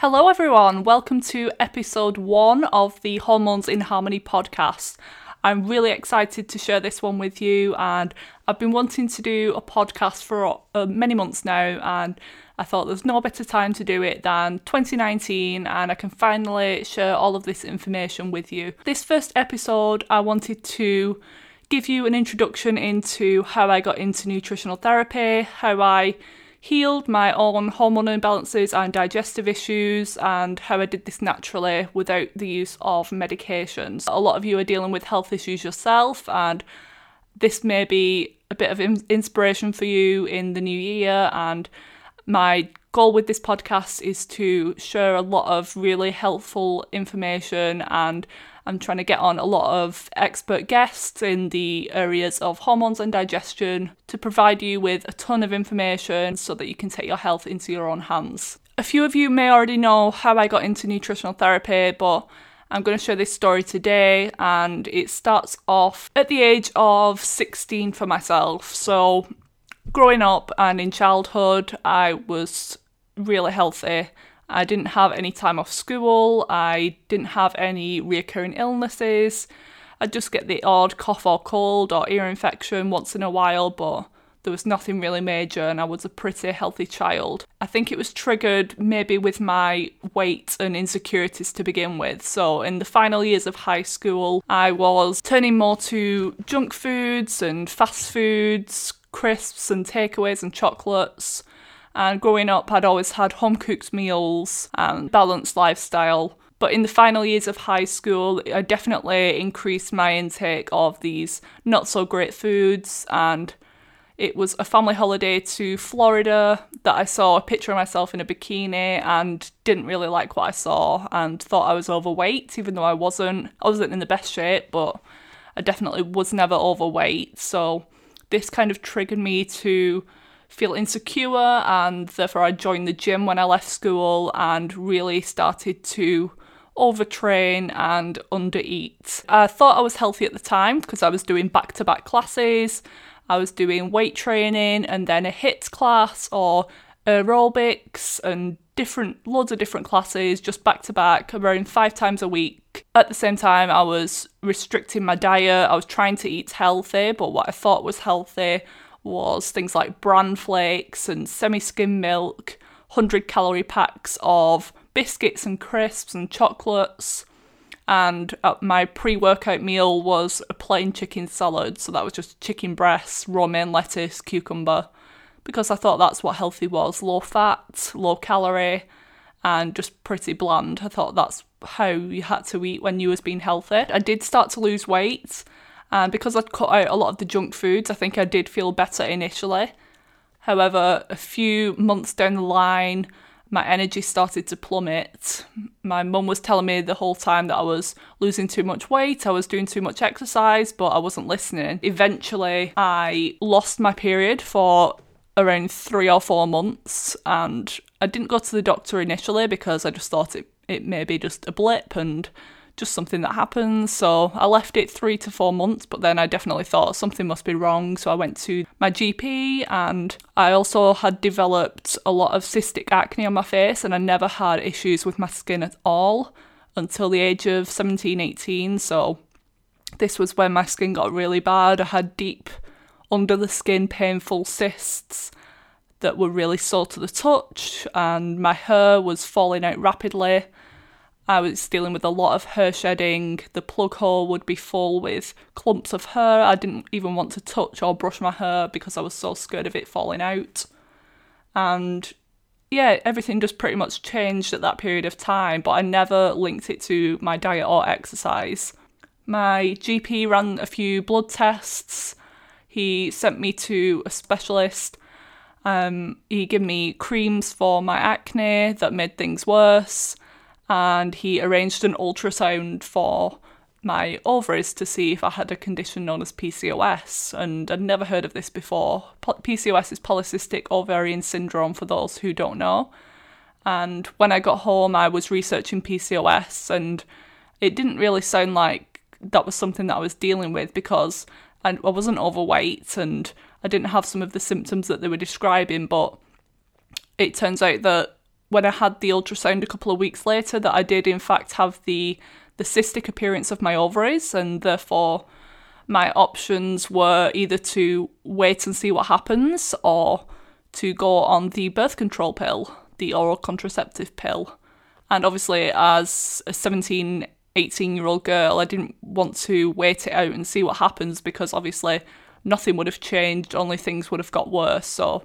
Hello, everyone. Welcome to episode one of the Hormones in Harmony podcast. I'm really excited to share this one with you, and I've been wanting to do a podcast for uh, many months now, and I thought there's no better time to do it than 2019, and I can finally share all of this information with you. This first episode, I wanted to give you an introduction into how I got into nutritional therapy, how I healed my own hormone imbalances and digestive issues, and how I did this naturally without the use of medications. A lot of you are dealing with health issues yourself, and this may be a bit of inspiration for you in the new year. And my goal with this podcast is to share a lot of really helpful information and I'm trying to get on a lot of expert guests in the areas of hormones and digestion to provide you with a ton of information so that you can take your health into your own hands. A few of you may already know how I got into nutritional therapy, but I'm going to share this story today, and it starts off at the age of 16 for myself. So, growing up and in childhood, I was really healthy. I didn't have any time off school, I didn't have any reoccurring illnesses. I'd just get the odd cough or cold or ear infection once in a while, but there was nothing really major and I was a pretty healthy child. I think it was triggered maybe with my weight and insecurities to begin with. So, in the final years of high school, I was turning more to junk foods and fast foods, crisps and takeaways and chocolates. And growing up, I'd always had home cooked meals and balanced lifestyle. But in the final years of high school, I definitely increased my intake of these not so great foods. And it was a family holiday to Florida that I saw a picture of myself in a bikini and didn't really like what I saw and thought I was overweight, even though I wasn't. I wasn't in the best shape, but I definitely was never overweight. So this kind of triggered me to feel insecure, and therefore I joined the gym when I left school and really started to overtrain and undereat. I thought I was healthy at the time because I was doing back to back classes, I was doing weight training and then a HIIT class or aerobics and different loads of different classes just back to back around five times a week at the same time i was restricting my diet i was trying to eat healthy but what i thought was healthy was things like bran flakes and semi skim milk, 100 calorie packs of biscuits and crisps and chocolates. And uh, my pre workout meal was a plain chicken salad. So that was just chicken breasts, romaine lettuce, cucumber, because I thought that's what healthy was low fat, low calorie, and just pretty bland. I thought that's how you had to eat when you was being healthy. I did start to lose weight and because I'd cut out a lot of the junk foods, I think I did feel better initially. However, a few months down the line, my energy started to plummet. My mum was telling me the whole time that I was losing too much weight, I was doing too much exercise, but I wasn't listening. Eventually, I lost my period for around three or four months, and I didn't go to the doctor initially because I just thought it, it may be just a blip and just something that happens. So I left it three to four months, but then I definitely thought something must be wrong. So I went to my GP and I also had developed a lot of cystic acne on my face and I never had issues with my skin at all until the age of 17, 18. So this was when my skin got really bad. I had deep under the skin painful cysts that were really sore to the touch and my hair was falling out rapidly I was dealing with a lot of hair shedding. The plug hole would be full with clumps of hair. I didn't even want to touch or brush my hair because I was so scared of it falling out. And yeah, everything just pretty much changed at that period of time, but I never linked it to my diet or exercise. My GP ran a few blood tests. He sent me to a specialist. Um, he gave me creams for my acne that made things worse and he arranged an ultrasound for my ovaries to see if I had a condition known as PCOS, and I'd never heard of this before. PCOS is polycystic ovarian syndrome for those who don't know. And when I got home, I was researching PCOS, and it didn't really sound like that was something that I was dealing with because I wasn't overweight and I didn't have some of the symptoms that they were describing, but it turns out that when I had the ultrasound a couple of weeks later that I did in fact have the the cystic appearance of my ovaries and therefore my options were either to wait and see what happens or to go on the birth control pill, the oral contraceptive pill. And obviously as a 17 18 year old girl, I didn't want to wait it out and see what happens because obviously nothing would have changed, only things would have got worse. So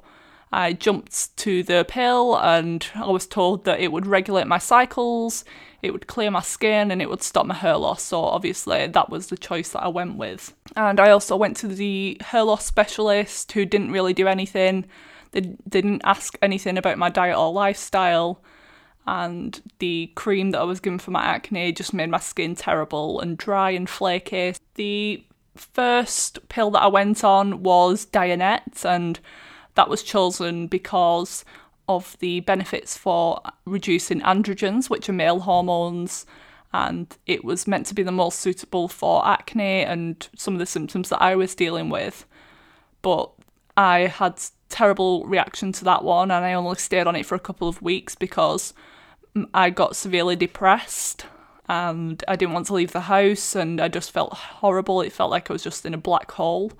I jumped to the pill and I was told that it would regulate my cycles, it would clear my skin, and it would stop my hair loss. So, obviously, that was the choice that I went with. And I also went to the hair loss specialist who didn't really do anything, they, didn't ask anything about my diet or lifestyle. And the cream that I was given for my acne just made my skin terrible and dry and flaky. The first pill that I went on was Dianette, and that was chosen because of the benefits for reducing androgens, which are male hormones, and it was meant to be the most suitable for acne and some of the symptoms that I was dealing with. But I had terrible reaction to that one, and I only stayed on it for a couple of weeks because I got severely depressed and I didn't want to leave the house, and I just felt horrible. It felt like I was just in a black hole.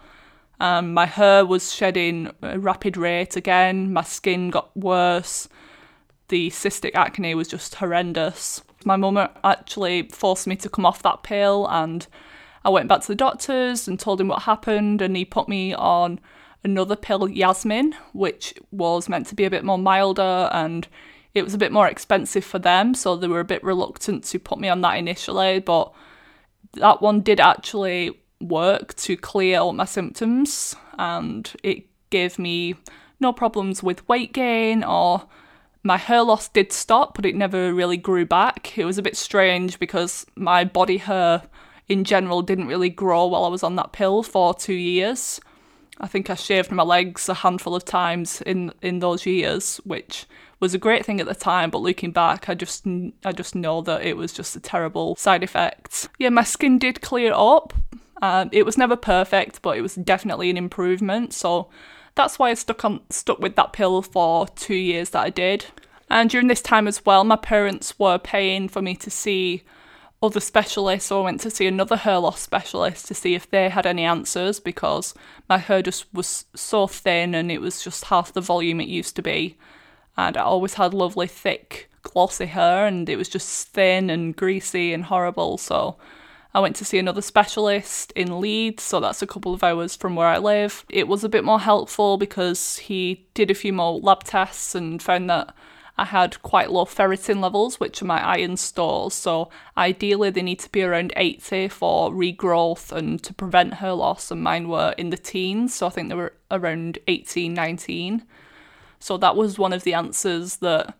Um, my hair was shedding a rapid rate again. My skin got worse. The cystic acne was just horrendous. My mum actually forced me to come off that pill, and I went back to the doctors and told him what happened, and he put me on another pill, Yasmin, which was meant to be a bit more milder and it was a bit more expensive for them, so they were a bit reluctant to put me on that initially. But that one did actually work to clear all my symptoms and it gave me no problems with weight gain or my hair loss did stop but it never really grew back. It was a bit strange because my body hair in general didn't really grow while i was on that pill for two years. I think i shaved my legs a handful of times in in those years which was a great thing at the time but looking back i just i just know that it was just a terrible side effect. Yeah my skin did clear up um, it was never perfect, but it was definitely an improvement. So that's why I stuck on stuck with that pill for two years that I did. And during this time as well, my parents were paying for me to see other specialists, so I went to see another hair loss specialist to see if they had any answers because my hair just was so thin and it was just half the volume it used to be. And I always had lovely, thick, glossy hair, and it was just thin and greasy and horrible. So I went to see another specialist in Leeds, so that's a couple of hours from where I live. It was a bit more helpful because he did a few more lab tests and found that I had quite low ferritin levels, which are my iron stores. So ideally, they need to be around 80 for regrowth and to prevent hair loss. And mine were in the teens, so I think they were around 18, 19. So that was one of the answers that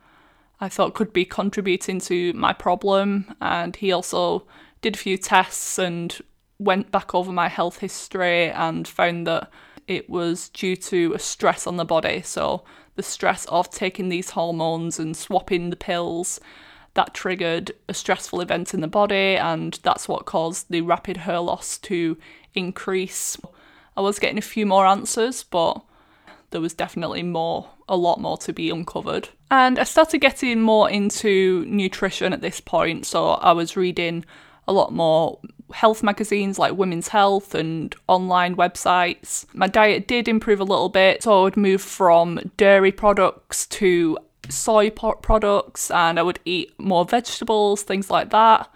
I thought could be contributing to my problem. And he also did a few tests and went back over my health history and found that it was due to a stress on the body. So, the stress of taking these hormones and swapping the pills that triggered a stressful event in the body, and that's what caused the rapid hair loss to increase. I was getting a few more answers, but there was definitely more, a lot more to be uncovered. And I started getting more into nutrition at this point, so I was reading a lot more health magazines like Women's Health and online websites. My diet did improve a little bit, so I would move from dairy products to soy products and I would eat more vegetables, things like that.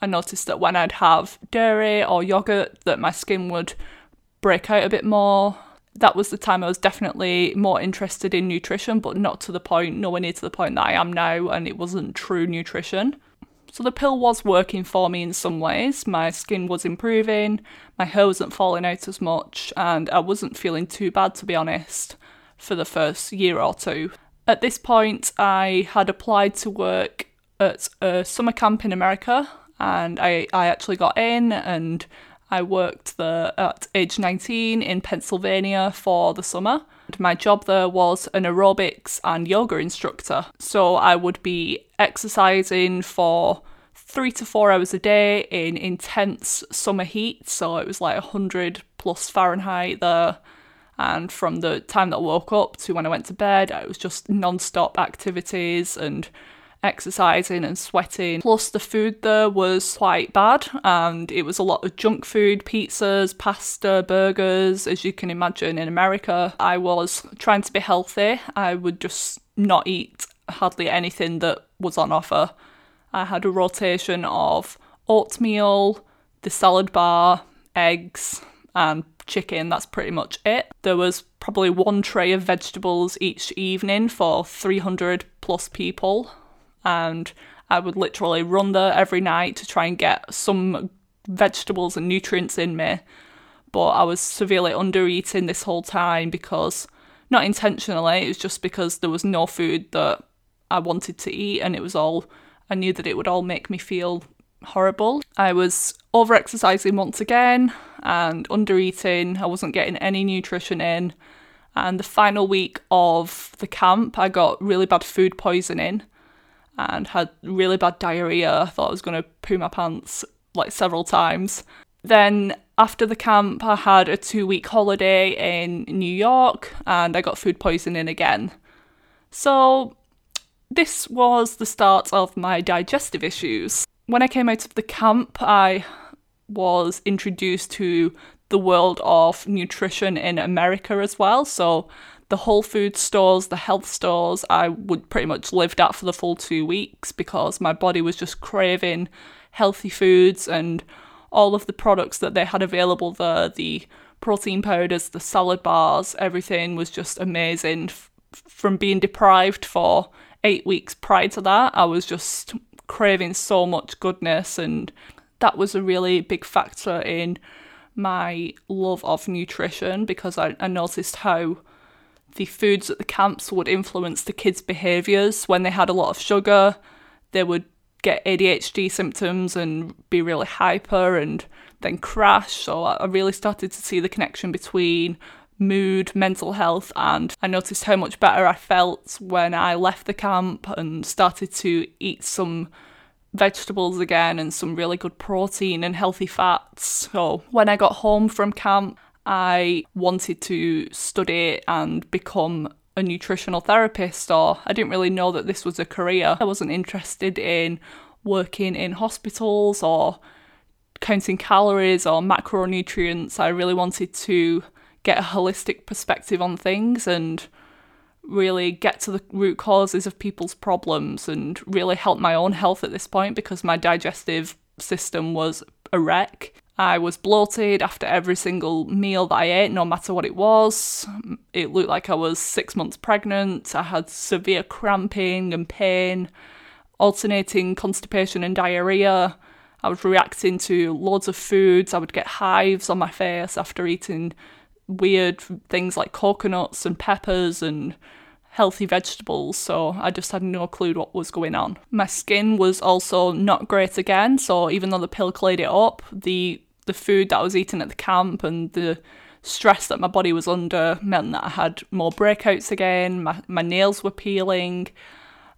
I noticed that when I'd have dairy or yogurt that my skin would break out a bit more. That was the time I was definitely more interested in nutrition, but not to the point, nowhere near to the point that I am now, and it wasn't true nutrition. So the pill was working for me in some ways. My skin was improving, my hair wasn't falling out as much, and I wasn't feeling too bad to be honest for the first year or two. At this point, I had applied to work at a summer camp in America, and I, I actually got in and I worked there at age 19 in Pennsylvania for the summer. My job there was an aerobics and yoga instructor. So I would be exercising for three to four hours a day in intense summer heat. So it was like 100 plus Fahrenheit there. And from the time that I woke up to when I went to bed, it was just non stop activities and exercising and sweating. Plus, the food there was quite bad, and it was a lot of junk food pizzas, pasta, burgers, as you can imagine in America. I was trying to be healthy, I would just not eat hardly anything that was on offer. I had a rotation of oatmeal, the salad bar, eggs, and chicken. That's pretty much it. There was probably one tray of vegetables each evening for 300 plus people and I would literally run there every night to try and get some vegetables and nutrients in me. But I was severely under eating this whole time because, not intentionally, it was just because there was no food that I wanted to eat, and it was all, I knew that it would all make me feel horrible. I was over exercising once again and under eating, I wasn't getting any nutrition in. And the final week of the camp, I got really bad food poisoning and had really bad diarrhea. I thought I was going to poo my pants like several times. Then after the camp, I had a two week holiday in New York and I got food poisoning again. So, this was the start of my digestive issues. When I came out of the camp, I was introduced to the world of nutrition in America as well. So, the Whole Food stores, the health stores, I would pretty much lived at for the full two weeks because my body was just craving healthy foods and all of the products that they had available there the protein powders, the salad bars, everything was just amazing. F- from being deprived for eight weeks prior to that, I was just craving so much goodness, and that was a really big factor in my love of nutrition because I, I noticed how the foods at the camps would influence the kids' behaviours. When they had a lot of sugar, they would get ADHD symptoms and be really hyper and then crash. So I really started to see the connection between mood, mental health, and I noticed how much better I felt when I left the camp and started to eat some vegetables again and some really good protein and healthy fats. So when I got home from camp, I wanted to study and become a nutritional therapist, or I didn't really know that this was a career. I wasn't interested in working in hospitals or counting calories or macronutrients. I really wanted to get a holistic perspective on things and really get to the root causes of people's problems and really help my own health at this point because my digestive system was a wreck. I was bloated after every single meal that I ate, no matter what it was. It looked like I was six months pregnant. I had severe cramping and pain, alternating constipation and diarrhea. I was reacting to loads of foods. I would get hives on my face after eating weird things like coconuts and peppers and healthy vegetables, so I just had no clue what was going on. My skin was also not great again, so even though the pill cleared it up, the the food that I was eating at the camp and the stress that my body was under meant that I had more breakouts again, my, my nails were peeling.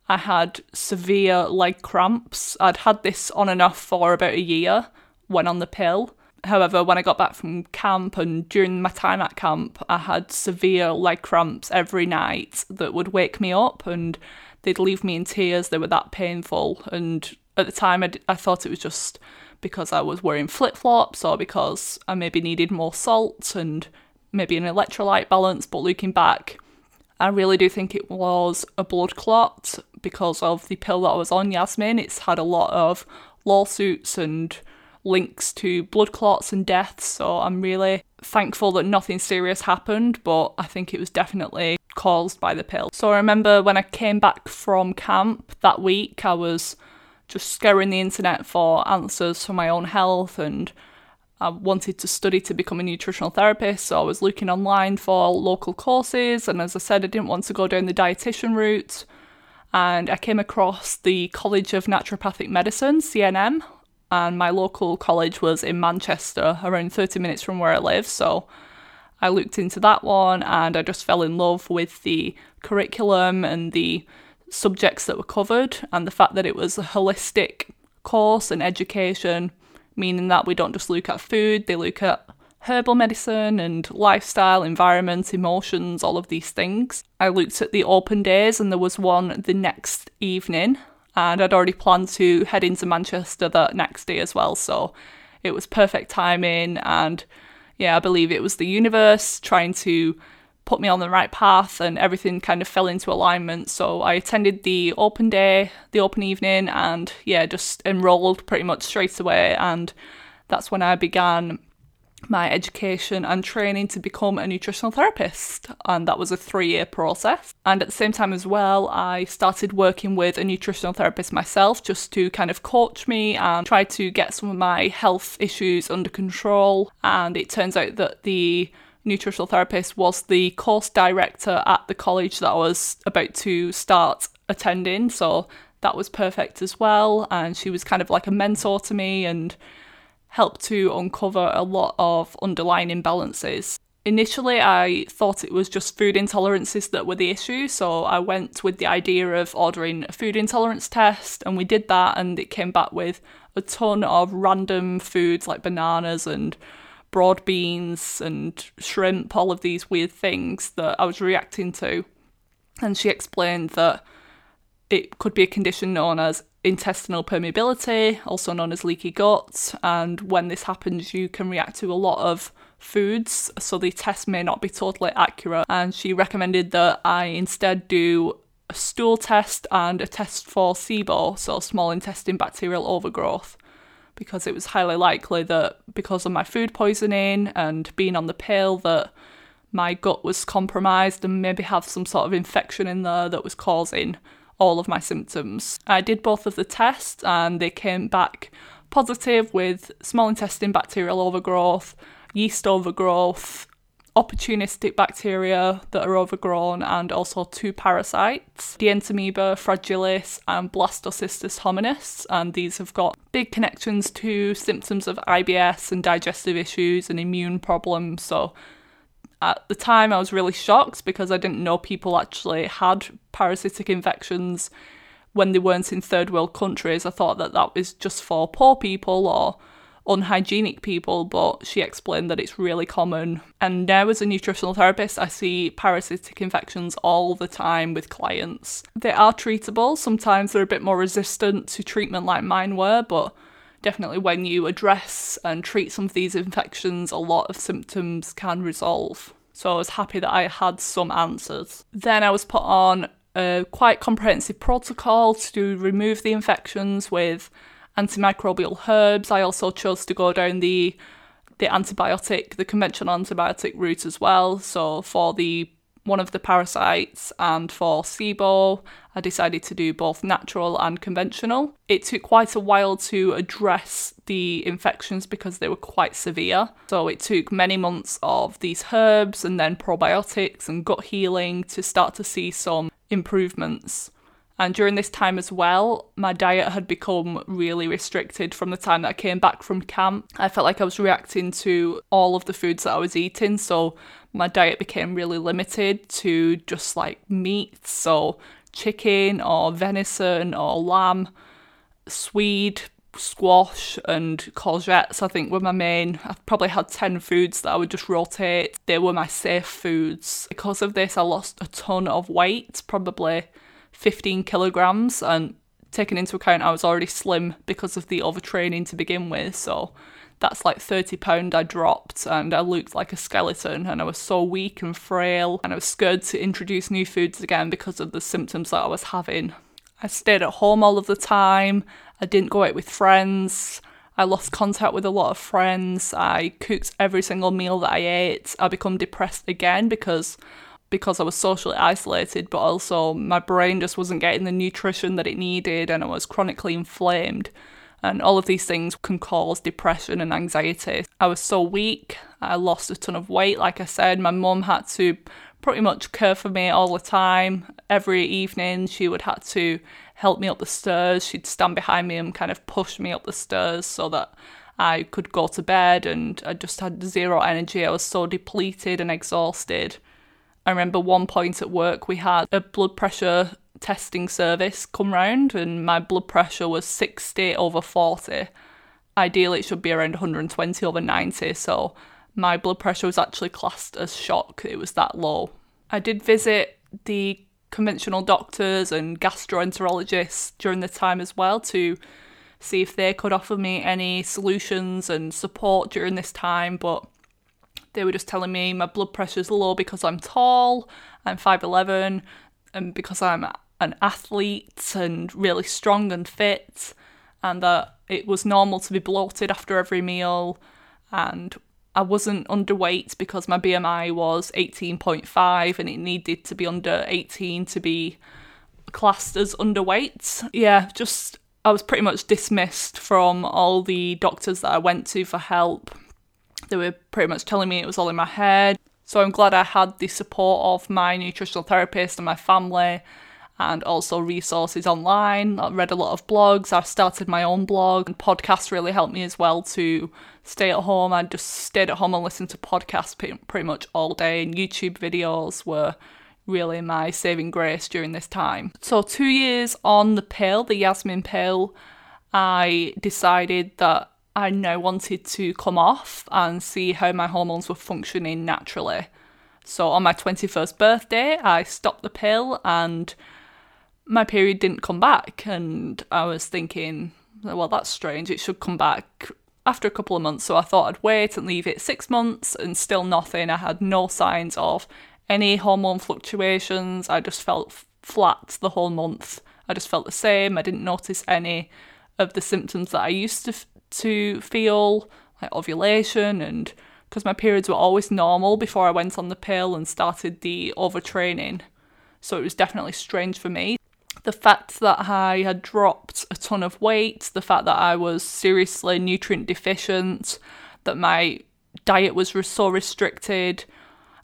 I had severe leg cramps. I'd had this on and off for about a year when on the pill. However, when I got back from camp and during my time at camp, I had severe leg cramps every night that would wake me up and they'd leave me in tears. They were that painful. And at the time, I, thought it was just because I was wearing flip flops or because I maybe needed more salt and maybe an electrolyte balance. But looking back, I really do think it was a blood clot because of the pill that I was on, Yasmin. It's had a lot of lawsuits and links to blood clots and deaths, so I'm really thankful that nothing serious happened, but I think it was definitely caused by the pill. So I remember when I came back from camp that week, I was just scouring the internet for answers for my own health and I wanted to study to become a nutritional therapist, so I was looking online for local courses. And as I said, I didn't want to go down the dietitian route. And I came across the College of Naturopathic Medicine, CNM, and my local college was in Manchester, around 30 minutes from where I live. So I looked into that one and I just fell in love with the curriculum and the subjects that were covered, and the fact that it was a holistic course and education, meaning that we don't just look at food, they look at herbal medicine and lifestyle, environment, emotions, all of these things. I looked at the open days, and there was one the next evening and I'd already planned to head into Manchester that next day as well. So it was perfect timing, and yeah, I believe it was the universe trying to put me on the right path, and everything kind of fell into alignment. So I attended the open day, the open evening, and yeah, just enrolled pretty much straight away, and that's when I began my education and training to become a nutritional therapist, and that was a three year process. And at the same time, as well, I started working with a nutritional therapist myself just to kind of coach me and try to get some of my health issues under control. And it turns out that the nutritional therapist was the course director at the college that I was about to start attending, so that was perfect as well. And she was kind of like a mentor to me and helped to uncover a lot of underlying imbalances. Initially, I thought it was just food intolerances that were the issue, so I went with the idea of ordering a food intolerance test, and we did that, and it came back with a ton of random foods like bananas and broad beans and shrimp, all of these weird things that I was reacting to. And she explained that it could be a condition known as intestinal permeability, also known as leaky gut. And when this happens, you can react to a lot of foods, so the test may not be totally accurate. And she recommended that I instead do a stool test and a test for SIBO, so small intestine bacterial overgrowth, because it was highly likely that because of my food poisoning and being on the pill, that my gut was compromised and maybe have some sort of infection in there that was causing all of my symptoms. I did both of the tests and they came back positive with small intestine bacterial overgrowth, yeast overgrowth, opportunistic bacteria that are overgrown, and also two parasites the Dientamoeba fragilis and Blastocystis hominis. And these have got big connections to symptoms of IBS and digestive issues and immune problems. So at the time I was really shocked because I didn't know people actually had parasitic infections when they weren't in third world countries. I thought that that was just for poor people or unhygienic people, but she explained that it's really common. And now, as a nutritional therapist, I see parasitic infections all the time with clients. They are treatable, sometimes they're a bit more resistant to treatment like mine were, but definitely when you address and treat some of these infections, a lot of symptoms can resolve. So I was happy that I had some answers. Then I was put on a quite comprehensive protocol to remove the infections with antimicrobial herbs. I also chose to go down the the antibiotic, the conventional antibiotic route as well. So for the one of the parasites, and for SIBO, I decided to do both natural and conventional. It took quite a while to address the infections because they were quite severe. So it took many months of these herbs and then probiotics and gut healing to start to see some improvements. And during this time as well, my diet had become really restricted from the time that I came back from camp. I felt like I was reacting to all of the foods that I was eating, so my diet became really limited to just like meat, so chicken or venison or lamb, swede, squash and courgettes I think were my main I probably had 10 foods that I would just rotate. They were my safe foods. Because of this I lost a ton of weight probably 15 kilograms and taking into account I was already slim because of the overtraining to begin with so that's like 30 pound I dropped and I looked like a skeleton and I was so weak and frail and I was scared to introduce new foods again because of the symptoms that I was having. I stayed at home all of the time. I didn't go out with friends. I lost contact with a lot of friends. I cooked every single meal that I ate. I become depressed again because because I was socially isolated, but also my brain just wasn't getting the nutrition that it needed and I was chronically inflamed. And all of these things can cause depression and anxiety. I was so weak. I lost a ton of weight. Like I said, my mum had to pretty much care for me all the time. Every evening, she would have to help me up the stairs. She'd stand behind me and kind of push me up the stairs so that I could go to bed. And I just had zero energy. I was so depleted and exhausted. I remember one point at work we had a blood pressure testing service come round and my blood pressure was 60 over 40. Ideally, it should be around 120 over 90, so my blood pressure was actually classed as shock. It was that low. I did visit the conventional doctors and gastroenterologists during the time as well to see if they could offer me any solutions and support during this time, but they were just telling me my blood pressure's low because I'm tall, I'm 5'11, and because I'm an athlete and really strong and fit, and that it was normal to be bloated after every meal. And I wasn't underweight because my BMI was 18.5 and it needed to be under 18 to be classed as underweight. Yeah, just I was pretty much dismissed from all the doctors that I went to for help. They were pretty much telling me it was all in my head. So I'm glad I had the support of my nutritional therapist and my family and also resources online. I read a lot of blogs. I've started my own blog, and podcasts really helped me as well to stay at home. I just stayed at home and listened to podcasts pretty much all day, and YouTube videos were really my saving grace during this time. So, two years on the pill, the Yasmin pill, I decided that I now wanted to come off and see how my hormones were functioning naturally. So, on my 21st birthday, I stopped the pill and my period didn't come back. And I was thinking, well, that's strange. It should come back after a couple of months. So I thought I'd wait and leave it six months and still nothing. I had no signs of any hormone fluctuations. I just felt flat the whole month. I just felt the same. I didn't notice any of the symptoms that I used to to feel, like ovulation and because my periods were always normal before I went on the pill and started the overtraining. So it was definitely strange for me the fact that I had dropped a ton of weight, the fact that I was seriously nutrient deficient, that my diet was so restricted,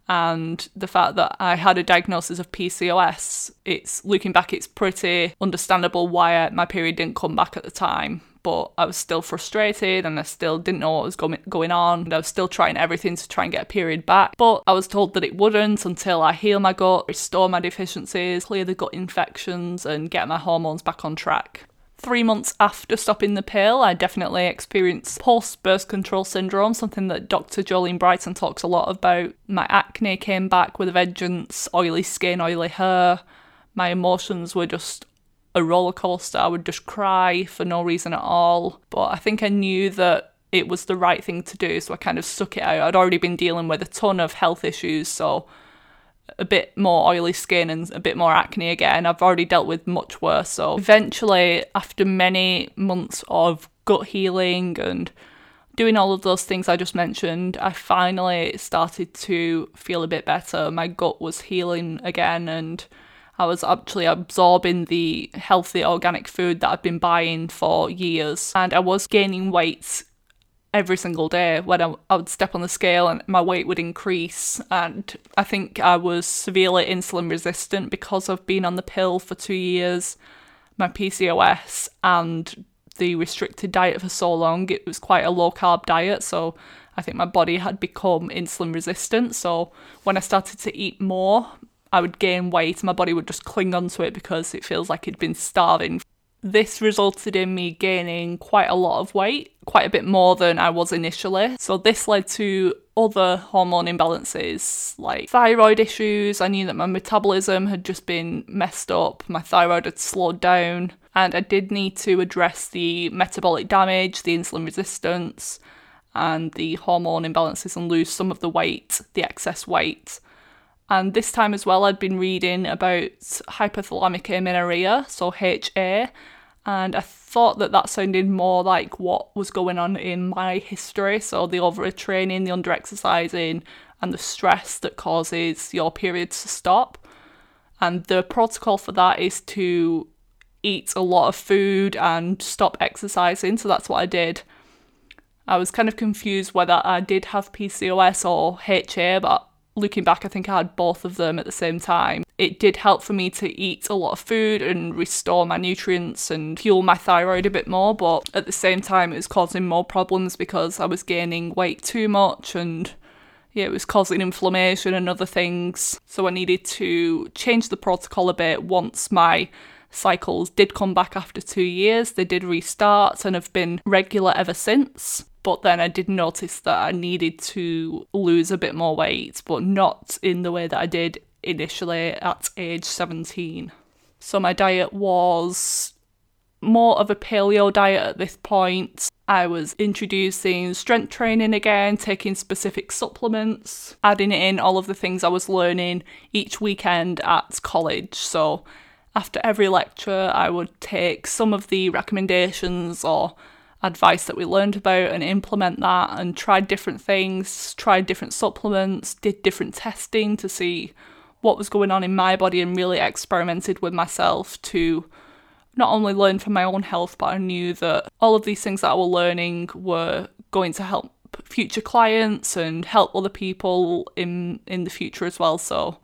and the fact that I had a diagnosis of PCOS, it's looking back, it's pretty understandable why my period didn't come back at the time but I was still frustrated and I still didn't know what was going on. And I was still trying everything to try and get a period back. But I was told that it wouldn't until I heal my gut, restore my deficiencies, clear the gut infections, and get my hormones back on track. Three months after stopping the pill, I definitely experienced post birth control syndrome, something that Dr. Jolene Brighten talks a lot about. My acne came back with a vengeance, oily skin, oily hair. My emotions were just a roller coaster. I would just cry for no reason at all. But I think I knew that it was the right thing to do, so I kind of stuck it out. I'd already been dealing with a ton of health issues, so a bit more oily skin and a bit more acne again. I've already dealt with much worse. So eventually, after many months of gut healing and doing all of those things I just mentioned, I finally started to feel a bit better. My gut was healing again and I was actually absorbing the healthy organic food that I've been buying for years, and I was gaining weight every single day when I, I, would step on the scale and my weight would increase. And I think I was severely insulin resistant because of being on the pill for two years, my PCOS, and the restricted diet for so long. It was quite a low carb diet, so I think my body had become insulin resistant. So when I started to eat more, I would gain weight, my body would just cling onto it because it feels like it'd been starving. This resulted in me gaining quite a lot of weight, quite a bit more than I was initially. So, this led to other hormone imbalances like thyroid issues. I knew that my metabolism had just been messed up, my thyroid had slowed down, and I did need to address the metabolic damage, the insulin resistance, and the hormone imbalances and lose some of the weight, the excess weight. And this time as well, I'd been reading about hypothalamic amenorrhea, so HA, and I thought that that sounded more like what was going on in my history. So the overtraining, the underexercising, and the stress that causes your periods to stop. And the protocol for that is to eat a lot of food and stop exercising. So that's what I did. I was kind of confused whether I did have PCOS or HA, but looking back, I think I had both of them at the same time. It did help for me to eat a lot of food and restore my nutrients and fuel my thyroid a bit more, but at the same time, it was causing more problems because I was gaining weight too much and yeah, it was causing inflammation and other things. So I needed to change the protocol a bit once my cycles did come back after two years. They did restart and have been regular ever since. But then I did notice that I needed to lose a bit more weight, but not in the way that I did initially at age 17. So my diet was more of a paleo diet at this point. I was introducing strength training again, taking specific supplements, adding in all of the things I was learning each weekend at college. So after every lecture, I would take some of the recommendations or advice that we learned about and implement that and tried different things, tried different supplements, did different testing to see what was going on in my body and really experimented with myself to not only learn for my own health, but I knew that all of these things that I was learning were going to help future clients and help other people in in the future as well. So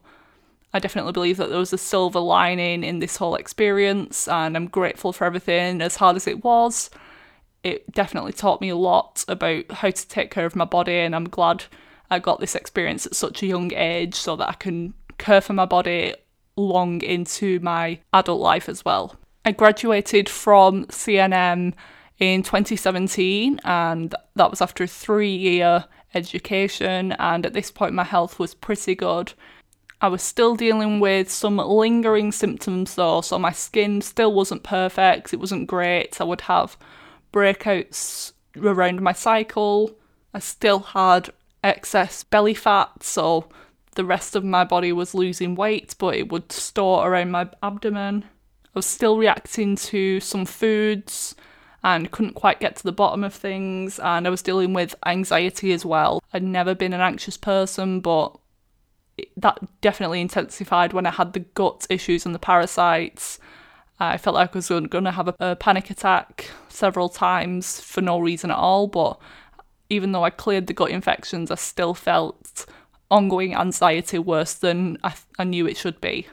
I definitely believe that there was a silver lining in this whole experience and I'm grateful for everything as hard as it was it definitely taught me a lot about how to take care of my body, and I'm glad I got this experience at such a young age so that I can care for my body long into my adult life as well. I graduated from CNM in 2017, and that was after a three year education. And at this point, my health was pretty good. I was still dealing with some lingering symptoms though, so my skin still wasn't perfect, it wasn't great. I would have breakouts around my cycle. I still had excess belly fat, so the rest of my body was losing weight, but it would store around my abdomen. I was still reacting to some foods and couldn't quite get to the bottom of things, and I was dealing with anxiety as well. I'd never been an anxious person, but that definitely intensified when I had the gut issues and the parasites I felt like I was going to have a, a panic attack several times for no reason at all. But even though I cleared the gut infections, I still felt ongoing anxiety worse than I, I knew it should be.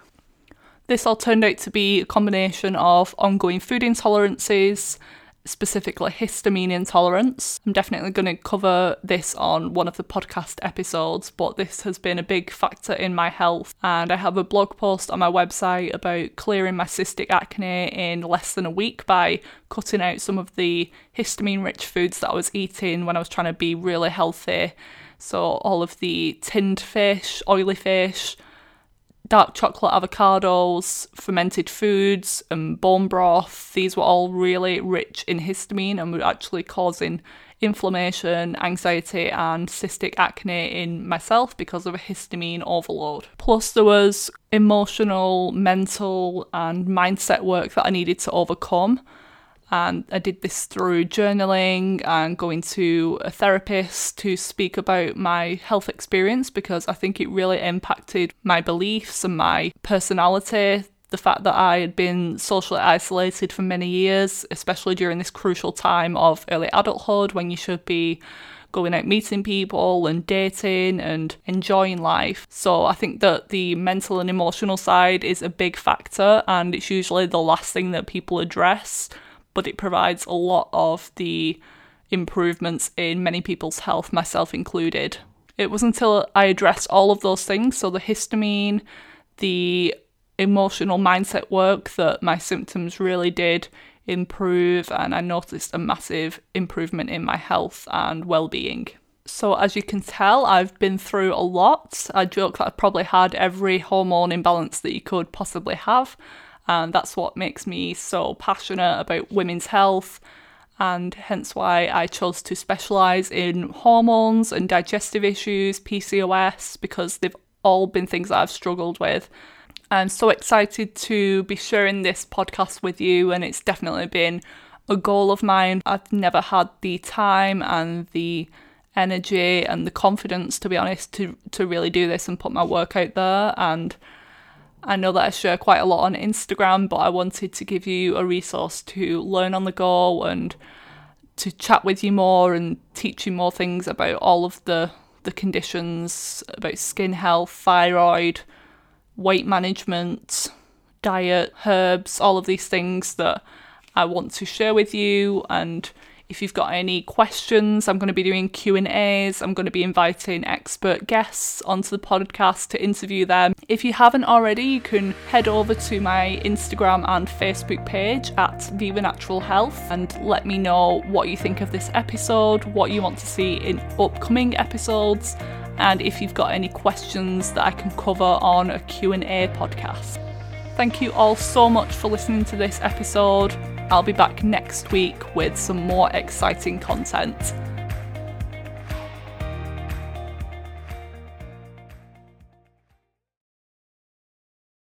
This all turned out to be a combination of ongoing food intolerances, specifically histamine intolerance. I'm definitely going to cover this on one of the podcast episodes, but this has been a big factor in my health. And I have a blog post on my website about clearing my cystic acne in less than a week by cutting out some of the histamine rich foods that I was eating when I was trying to be really healthy. So, all of the tinned fish, oily fish, dark chocolate avocados, fermented foods, and bone broth. These were all really rich in histamine and were actually causing inflammation, anxiety, and cystic acne in myself because of a histamine overload. Plus, there was emotional, mental, and mindset work that I needed to overcome and I did this through journaling and going to a therapist to speak about my health experience because I think it really impacted my beliefs and my personality. The fact that I had been socially isolated for many years, especially during this crucial time of early adulthood when you should be going out meeting people and dating and enjoying life. So I think that the mental and emotional side is a big factor and it's usually the last thing that people address but it provides a lot of the improvements in many people's health, myself included. It was until I addressed all of those things, so the histamine, the emotional mindset work, that my symptoms really did improve, and I noticed a massive improvement in my health and well being. So, as you can tell, I've been through a lot. I joke that I've probably had every hormone imbalance that you could possibly have and that's what makes me so passionate about women's health and hence why I chose to specialise in hormones and digestive issues, PCOS, because they've all been things that I've struggled with. I'm so excited to be sharing this podcast with you, and it's definitely been a goal of mine. I've never had the time and the energy and the confidence, to be honest, to, to really do this and put my work out there. And I know that I share quite a lot on Instagram, but I wanted to give you a resource to learn on the go and to chat with you more and teach you more things about all of the the conditions about skin health, thyroid, weight management, diet, herbs, all of these things that I want to share with you and if you've got any questions, I'm going to be doing Q&As. I'm going to be inviting expert guests onto the podcast to interview them. If you haven't already, you can head over to my Instagram and Facebook page at Viva Natural Health and let me know what you think of this episode, what you want to see in upcoming episodes, and if you've got any questions that I can cover on a Q&A podcast. Thank you all so much for listening to this episode. I'll be back next week with some more exciting content.